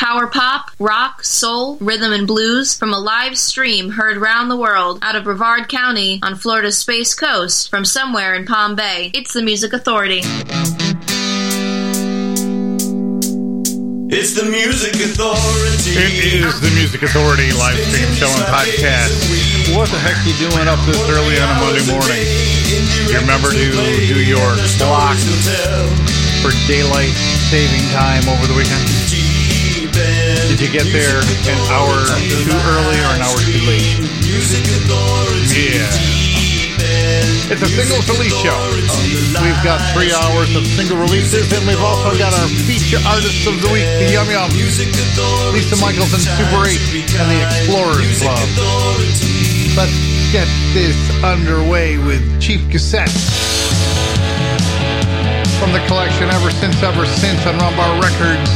Power pop, rock, soul, rhythm, and blues from a live stream heard round the world out of Brevard County on Florida's Space Coast from somewhere in Palm Bay. It's the Music Authority. It's the Music Authority. It is the Music Authority live stream show and podcast. What the heck you doing up this early on a Monday morning? You remember to do your block for daylight saving time over the weekend? Did you get there an hour too early or an hour too late? Yeah. It's a single release show. We've got three hours of single releases, and we've also got our feature artists of the week, the Yum Yum, Lisa Michaels and Super 8, and the Explorers Club. Let's get this underway with Cheap Cassette. From the collection Ever Since Ever Since on Rum Bar Records,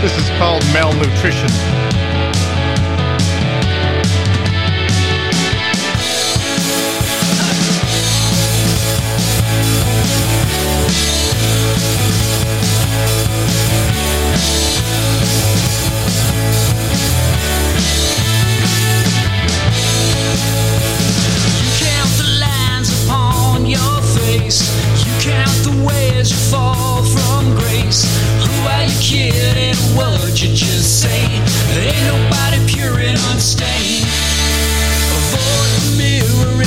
this is called Malnutrition.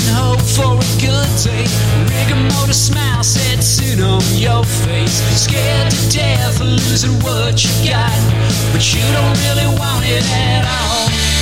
And hope for a good day. Rigor mortar smile set soon on your face. Scared to death of losing what you got, but you don't really want it at all.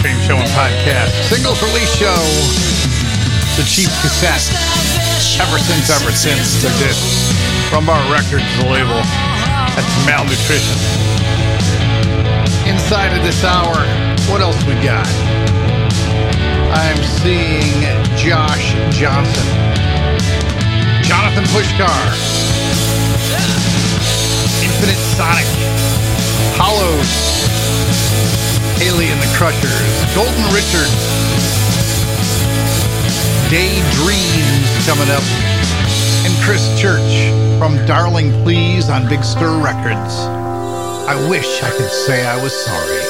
Stream show and podcast. Singles release show. The Cheap Cassette. Ever since, ever since. They're discs. From our records, the label. That's Malnutrition. Inside of this hour, what else we got? I'm seeing Josh Johnson. Jonathan Pushkar. Infinite Sonic. Hollows. Alien the Crushers, Golden Richard, Daydreams coming up, and Chris Church from Darling Please on Big Stir Records. I wish I could say I was sorry.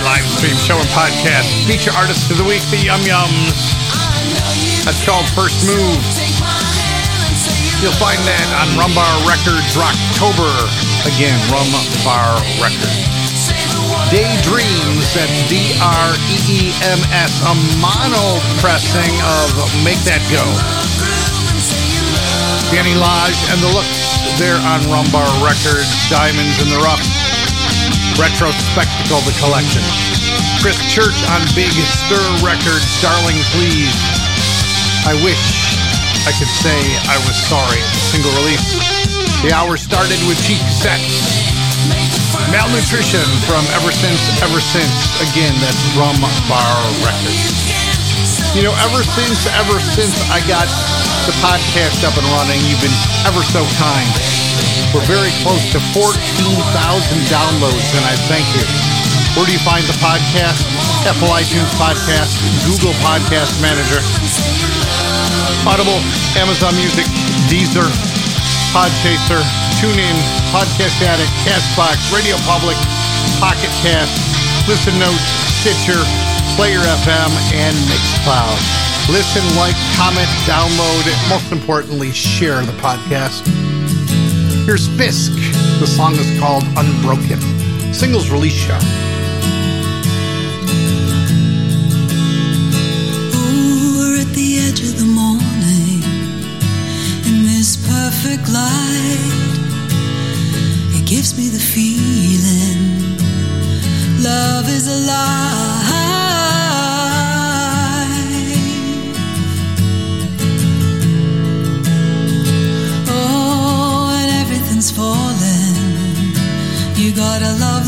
Live stream show and podcast. Feature artist of the week, the Yum Yums. That's called First Move. You'll find that on Rum Bar Records Rocktober. Again, Rum Bar Records. Daydreams, that's D-R-E-E-M-S, a mono pressing of Make That Go. Dany Laj and the Looks, there on Rumbar Records, Diamonds in the Rough. Retro Spectacle, the collection. Chris Church on Big Stir Records, Darling Please. I wish I could say I was sorry. Single release. The hour started with cheap cassettes. Malnutrition from Ever Since, Ever Since. Again, that's Rum Bar Records. You know, ever since, ever since I got the podcast up and running, you've been ever so kind. We're very close to 14,000 downloads, and I thank you. Where do you find the podcast? Apple iTunes Podcast, Google Podcast Manager, Audible, Amazon Music, Deezer, Podchaser, TuneIn, Podcast Addict, Castbox, Radio Public, Pocket Cast, Listen Notes, Stitcher, Player FM, and Mixcloud. Listen, like, comment, download, and most importantly, share the podcast. Here's Fisk. The song is called Unbroken. Singles release show. At the edge of the morning in this perfect light. It gives me the feeling love is alive.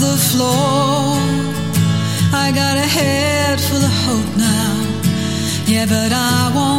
The floor. I got a head full of hope now. Yeah, but I want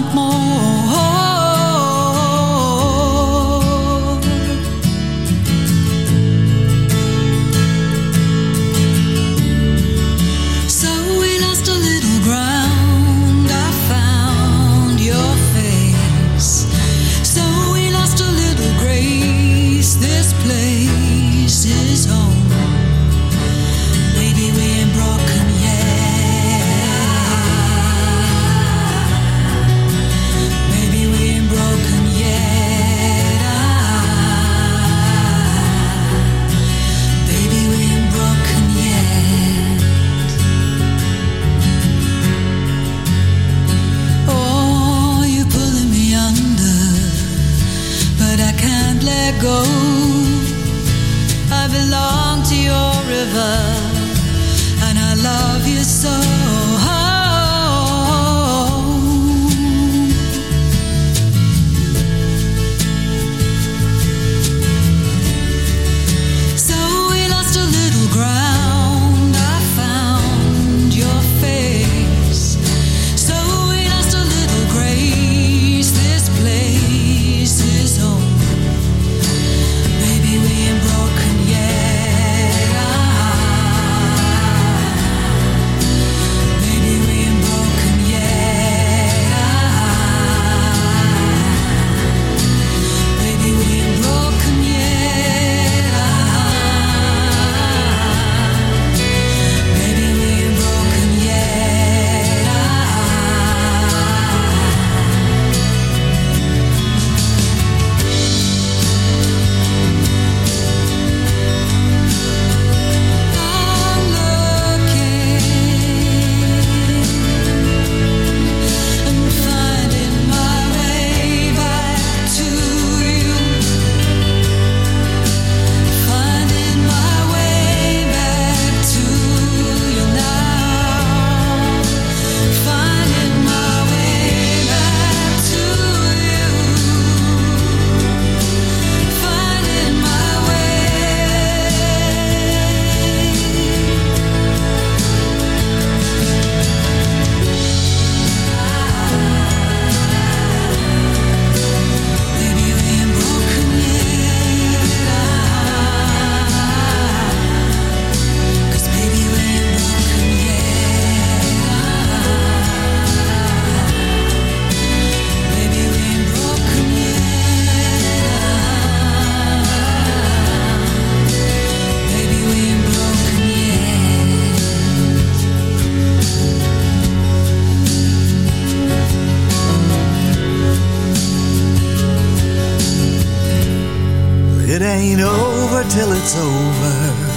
over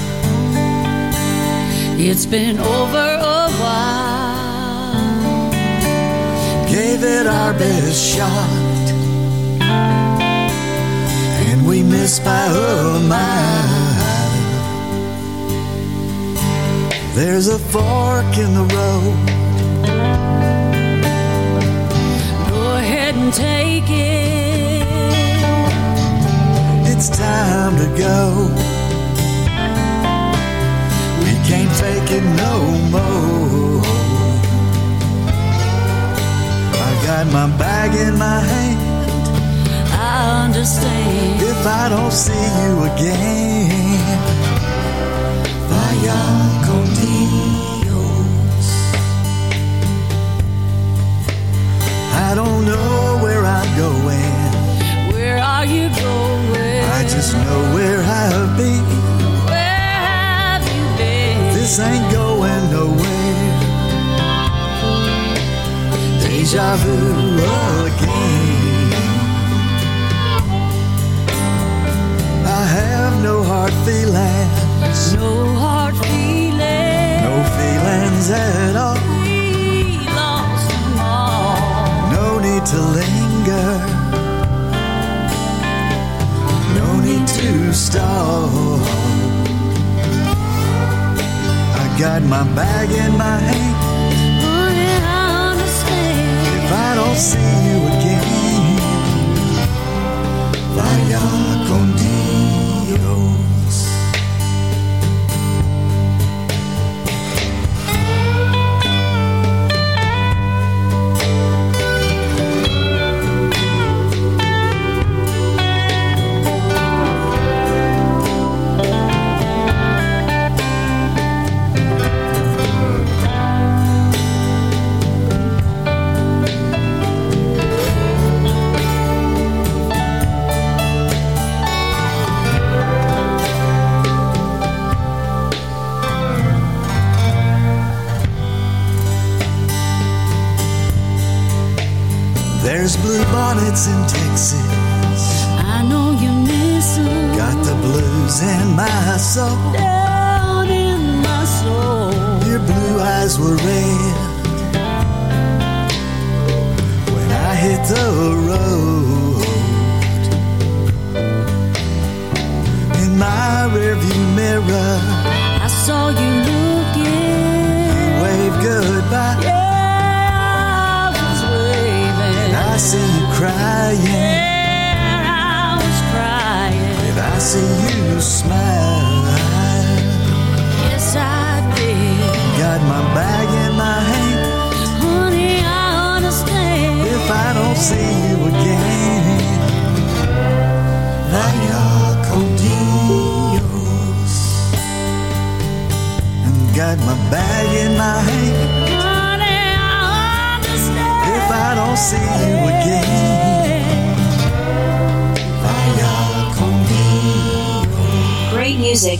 it's been over a while. Gave it our best shot, and we missed by a mile. There's a fork in the road. Go ahead and take it. It's time to go. Can't take it no more. I got my bag in my hand. I understand. If I don't see you again, vaya con Dios. I don't know where I'm going. Where are you going? I just know where I've been. This ain't going nowhere. Deja vu again. I have no hard feelings, no hard feelings. no feelings at all. We lost them all. No need to linger, no need to stall. Got my bag in my hand. Honey, I understand. If I don't see you again, vaya con Dios.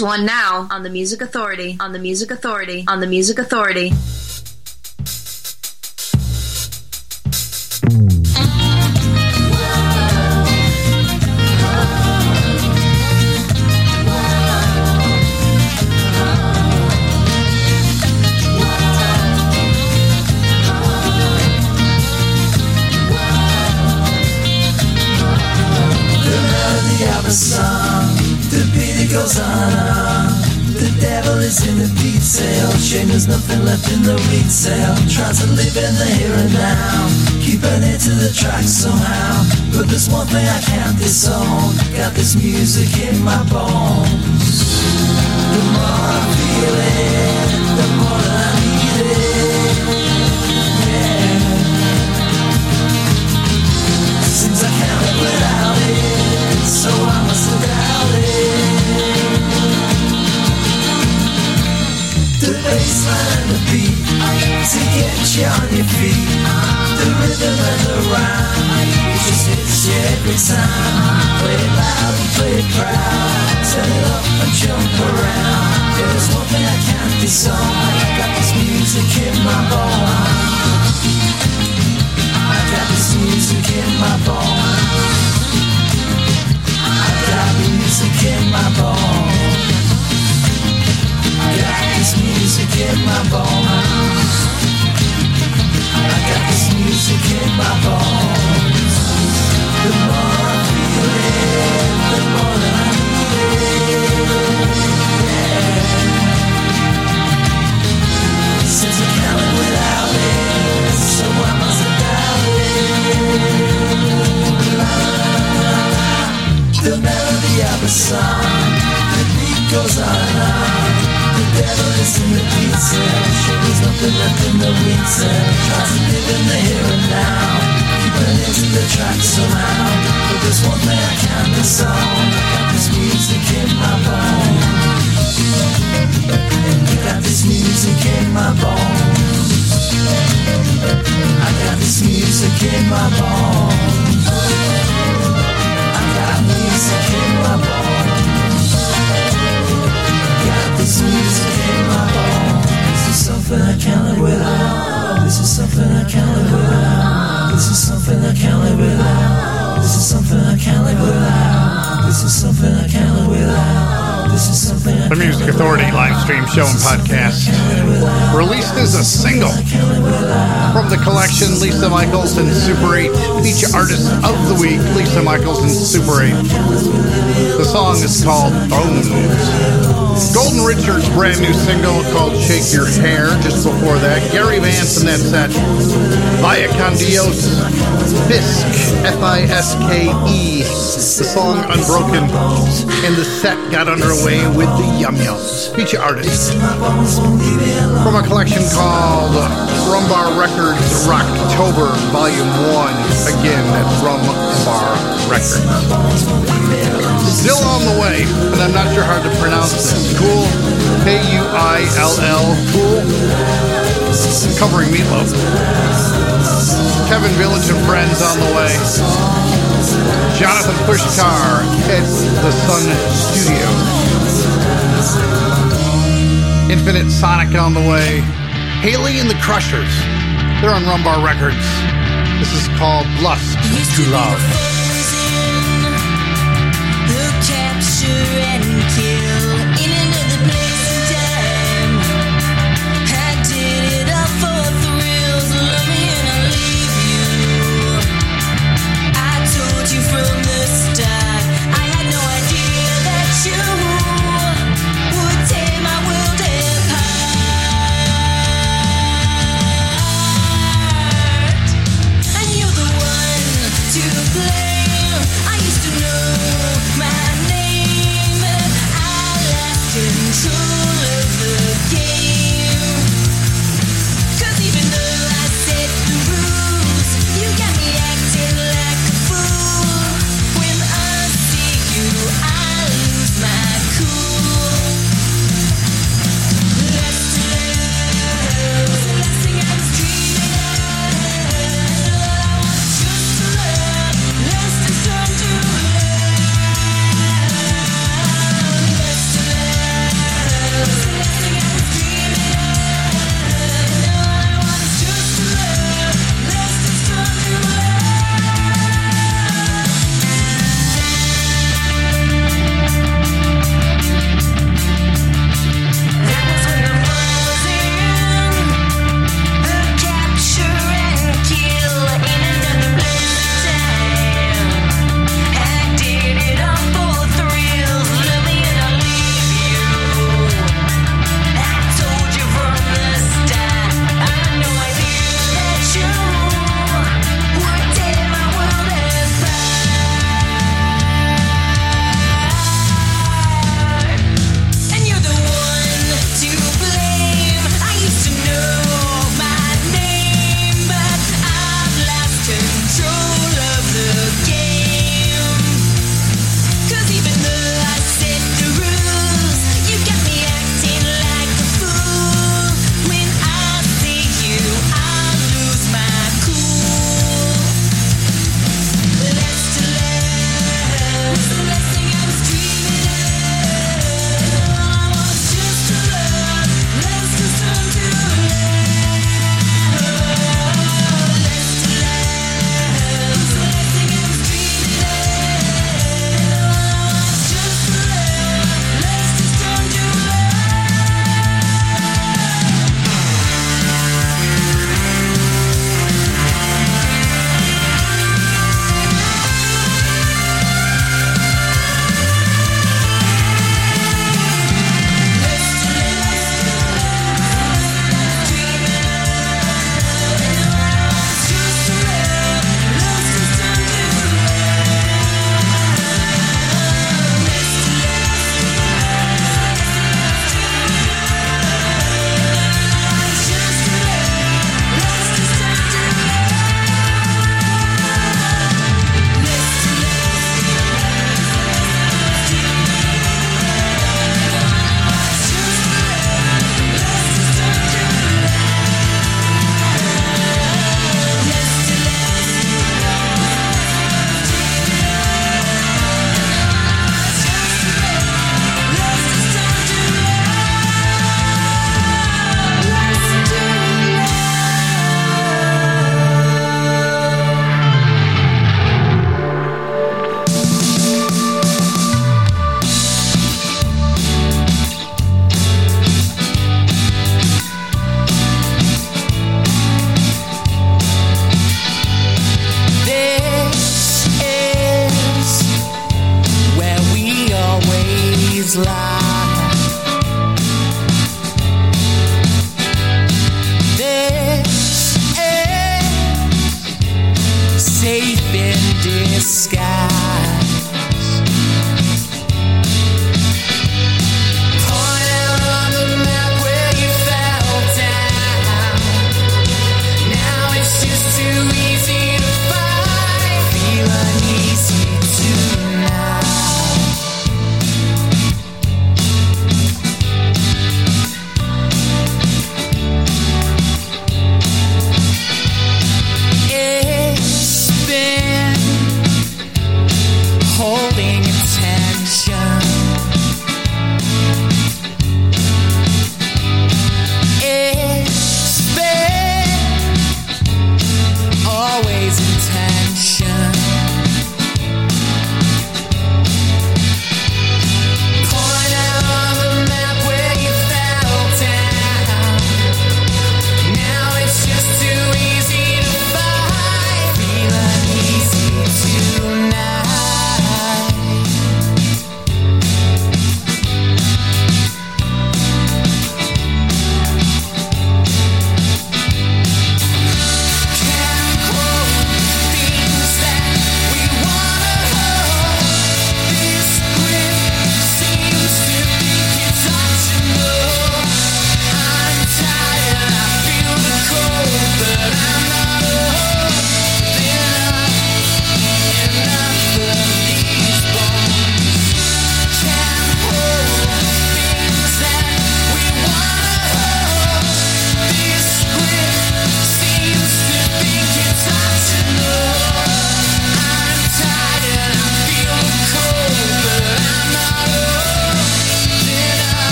Of the week. Here's one now on the Music Authority, on the Music Authority, on the Music Authority. Retail. Trying to live in the here and now. Keeping it to the track somehow. But there's one thing I can't disown. Got this music in my bones. The more I feel it, the more I need it. Yeah. Seems I can't live without it, so I must doubt it. The bassline and the beat to get you on your feet. The rhythm and the rhyme, just hits you every time. Play it loud and play it proud. Turn it up and jump around. There's one thing I can't disown. I got this music in my bones. I got this music in my bones. I got music in my bones. Got this music in my bones. I got this music in my bones. The more I feel it, the more that I need. Since can't live without it, so must it. The melody of a song, the beat goes on and on. The devil is in the. Sure, there's nothing left in the retail. Try to live in the here and now. Keeping it to the track somehow. But there's one thing I can't disown. I got this music in my bones. I got this music in my bones. I got this music in my bones. I got music in my bones. This music in my. This is something I can't live without. This is something I can't live without. This is something I can't live without. This is something I can't live without. This is something I can't live without. The Music Authority live stream show and podcast. Released as a single from the collection Lisa Michaels and Super 8. Feature artist of the week, Lisa Michaels and Super 8. The song is called Bones. Golden Richard's brand new single called Shake Your Hair. Just before that, Gary Vance in that set. Via Condios, Fisk, F-I-S-K-E. The song Unbroken. And the set got underway with the Yum Yums. Feature artist from a collection called Rum Bar Records Rocktober Volume 1. Again, that's Rum Bar Records. Still on the way, and I'm not sure how to pronounce this. Cool, K-U-I-L-L, cool, covering Meatloaf. Kevin Village and Friends on the way. Jonathan Pushkar at the Sun Studio. Infinite Sonic on the way. Hayley and the Crushers. They're on Rum Bar Records. This is called Lust to Love.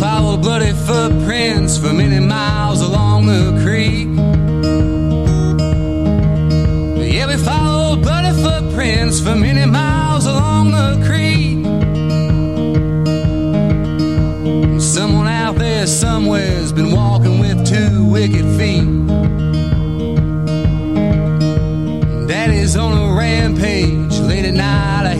followed bloody footprints for many miles along the creek. Yeah, we followed bloody footprints for many miles along the creek. Someone out there somewhere's been walking with two wicked feet. Daddy's on a rampage late at night.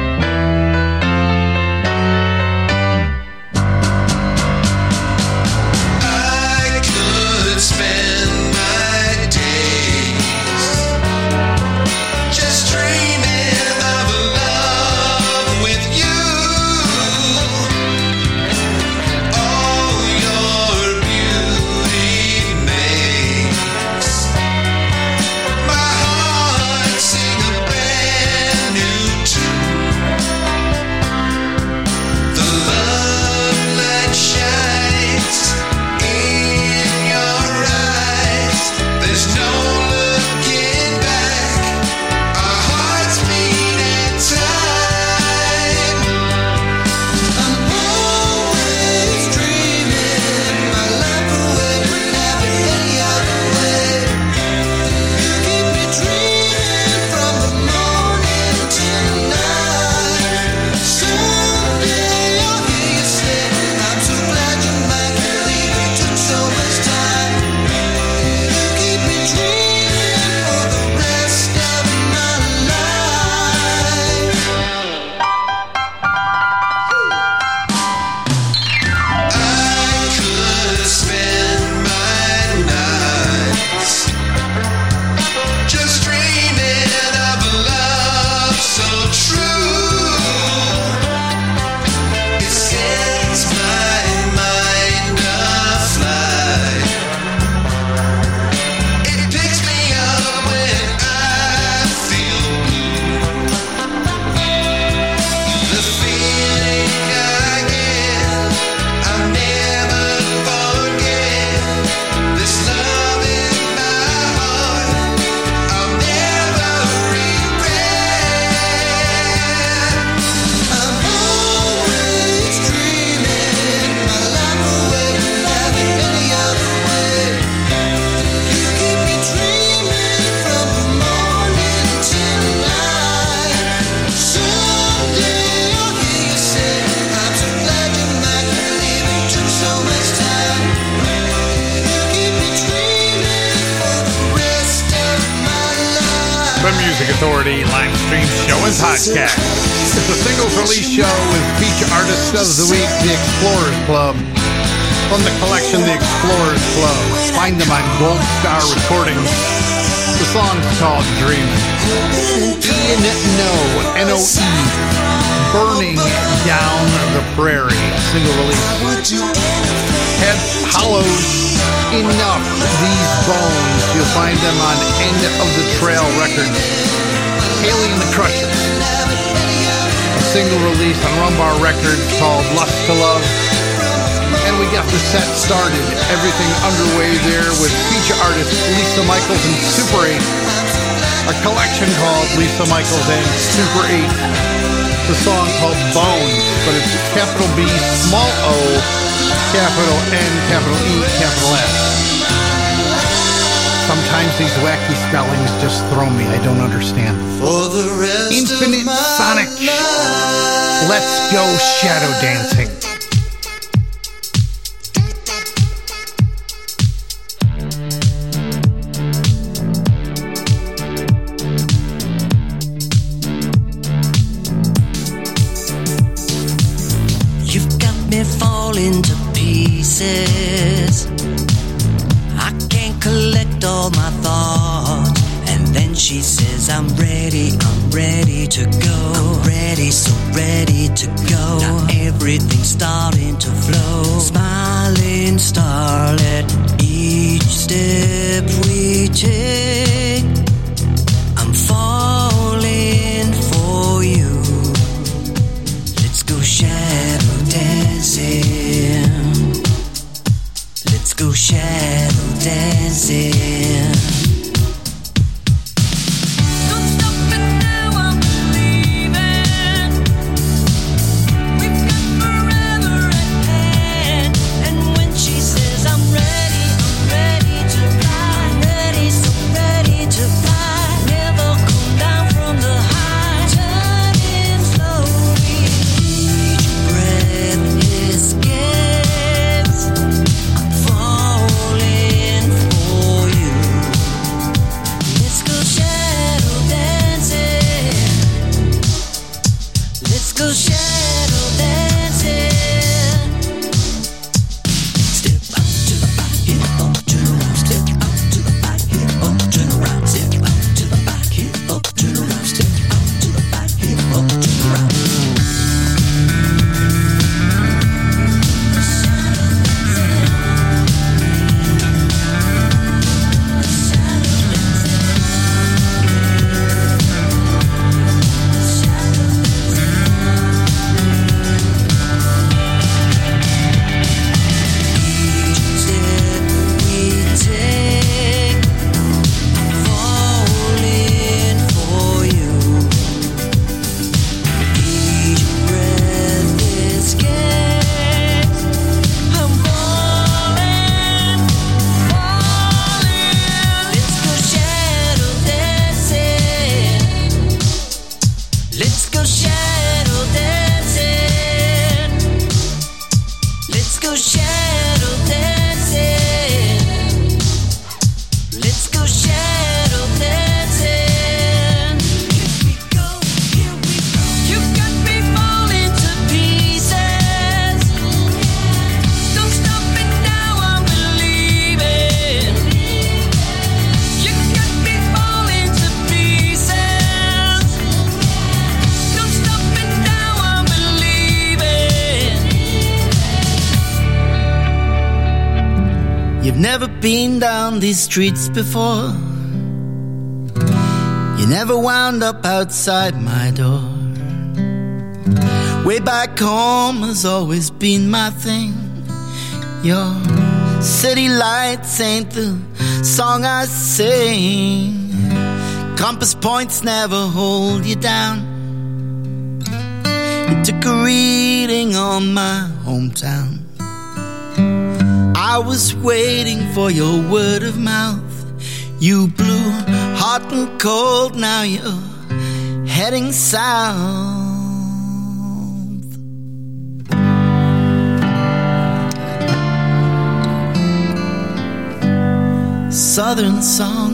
Of the week, The Explorers Club. From the collection, The Explorers Club. Find them on Gold Star Recordings. The song's called Dreaming. Ian Noe, N-O-E. Burning Down the Prairie. Single release. Head Hollows Enough These Bones. You'll find them on End of the Trail Records. Hayley the Crushers. Single release on Rum Bar Records called Lust to Love. And we got the set started. Everything underway there with feature artists Lisa Michaels and Super 8. A collection called Lisa Michaels and Super 8. The song called Bones, but it's capital B, small o, capital N, capital E, capital S. Sometimes these wacky spellings just throw me. I don't understand. For the rest Infinite of my Sonic. life. Let's go shadow dancing. You've got me falling to pieces. She says, I'm ready, I'm ready to go. I'm ready, so ready to go. Now everything's starting to flow. Smiling starlet, each step we take. Down these streets before. You never wound up outside my door. Way back home has always been my thing. Your city lights ain't the song I sing. Compass points never hold you down. You took a reading on my hometown. I was waiting for your word of mouth. You blew hot and cold, now you're heading south. Southern song.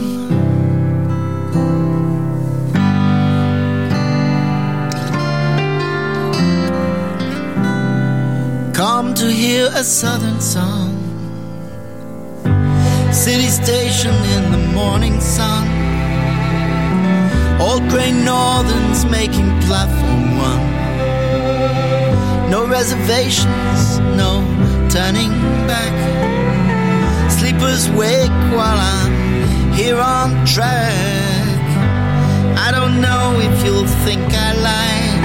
Come to hear a southern song. City station in the morning sun. Old gray northerns making platform one. No reservations, no turning back. Sleepers wake while I'm here on track. I don't know if you'll think I lied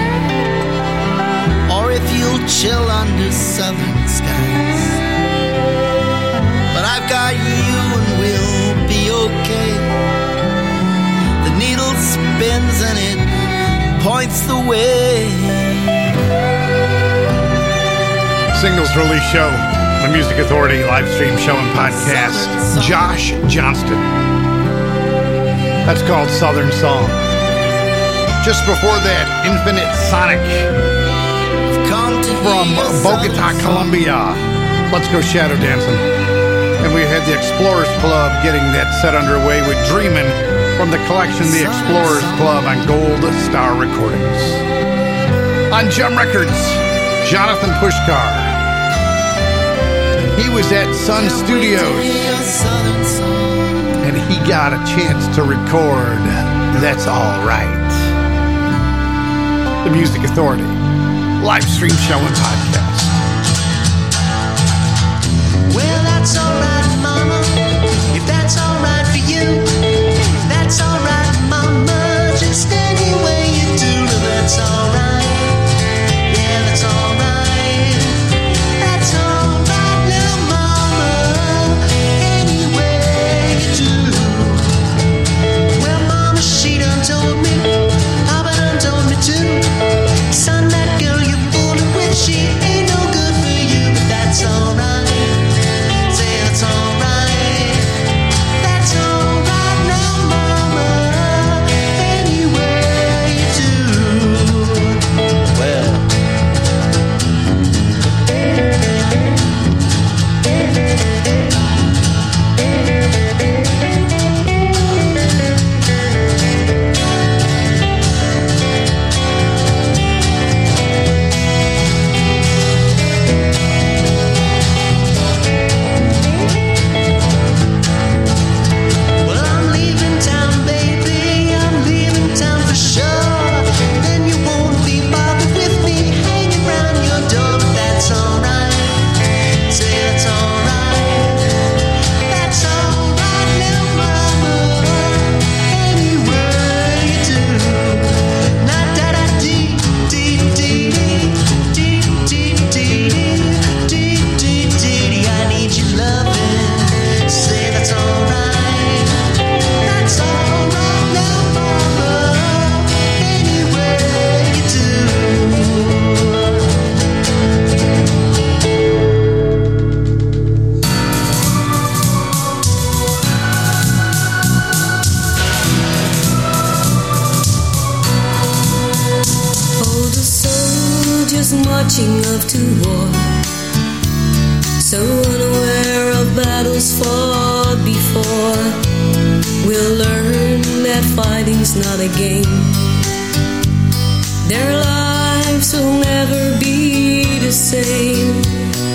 or if you'll chill under southern skies. But I've got you spins and it points the way. Singles release show, the Music Authority live stream show and podcast. Josh Johnston. That's called Southern Song. Just before that, Infinite Sonic I've come to from Bogota, Colombia. Let's go shadow dancing. And we had the Explorers Club getting that set underway with Dreamin' from the collection The Explorers Club on Gold Star Recordings. On Jum Records, Jonathan Pushkar. He was at Sun Studios and he got a chance to record That's All Right. The Music Authority, live stream show and podcast.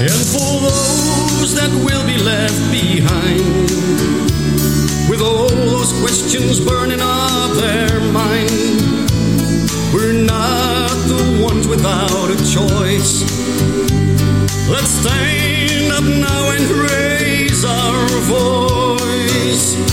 And for those that will be left behind, with all those questions burning up their mind, we're not the ones without a choice. Let's stand up now and raise our voice.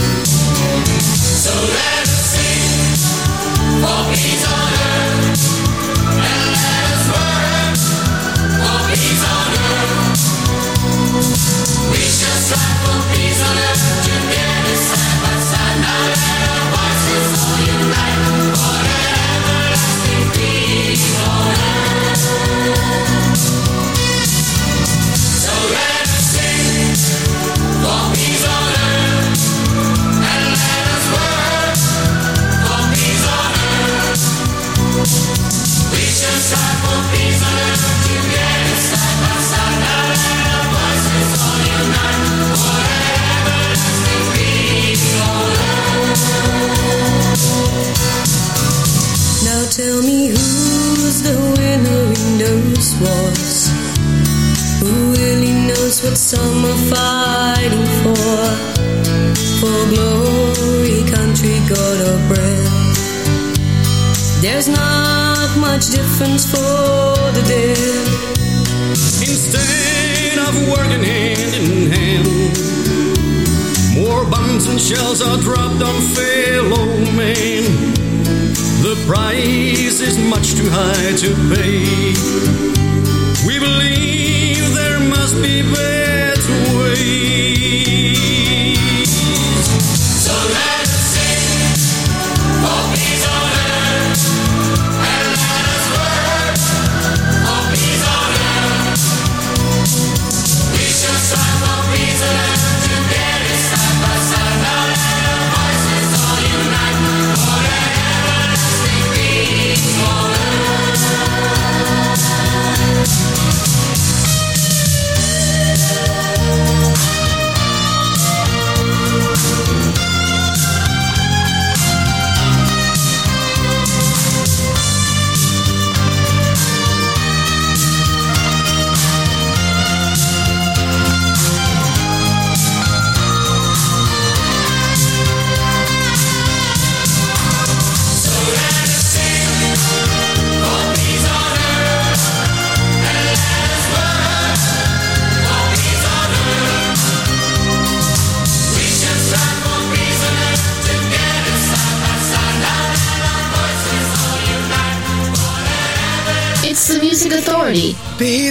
There's not much difference for the dead. Instead of working hand in hand, more bombs and shells are dropped on fellow men. The price is much too high to pay. We believe there must be better ways.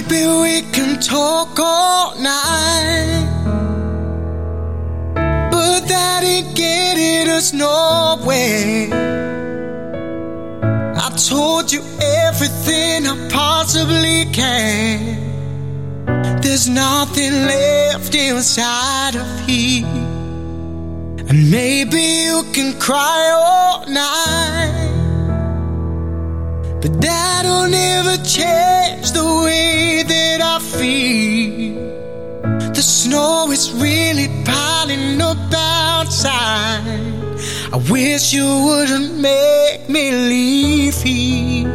Baby, we can talk all night, but that ain't getting us nowhere. I told you everything I possibly can. There's nothing left inside of here, and maybe you can cry outside. I wish you wouldn't make me leave here.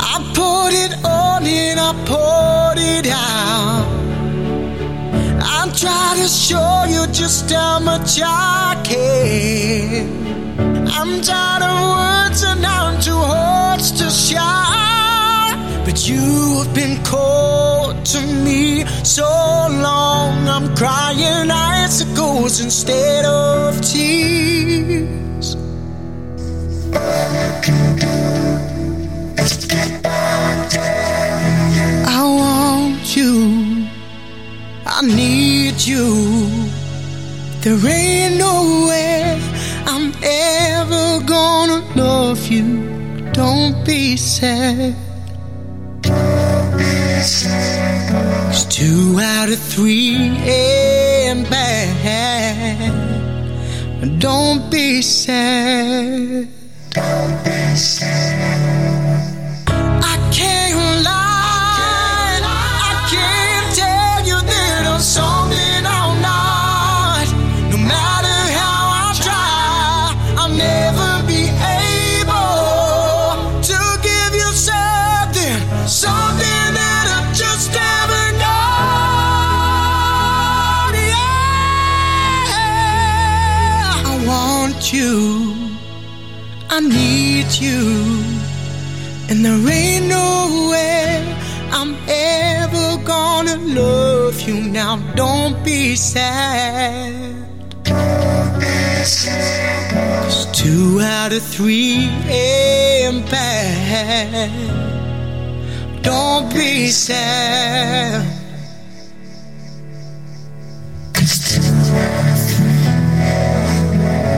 I put it on and I poured it out. I'm trying to show you just how much I care. I'm tired of words and I'm too hearts to shout. But you have been cold to me so long. I'm crying icicles instead of tears. I want you. I need you. There ain't no way I'm ever gonna love you. Don't be sad. Two out of three ain't bad. Don't be sad. Don't be sad. Need you. And there ain't no way I'm ever gonna love you now. Don't be sad. Cause two out of three ain't bad. Don't be sad.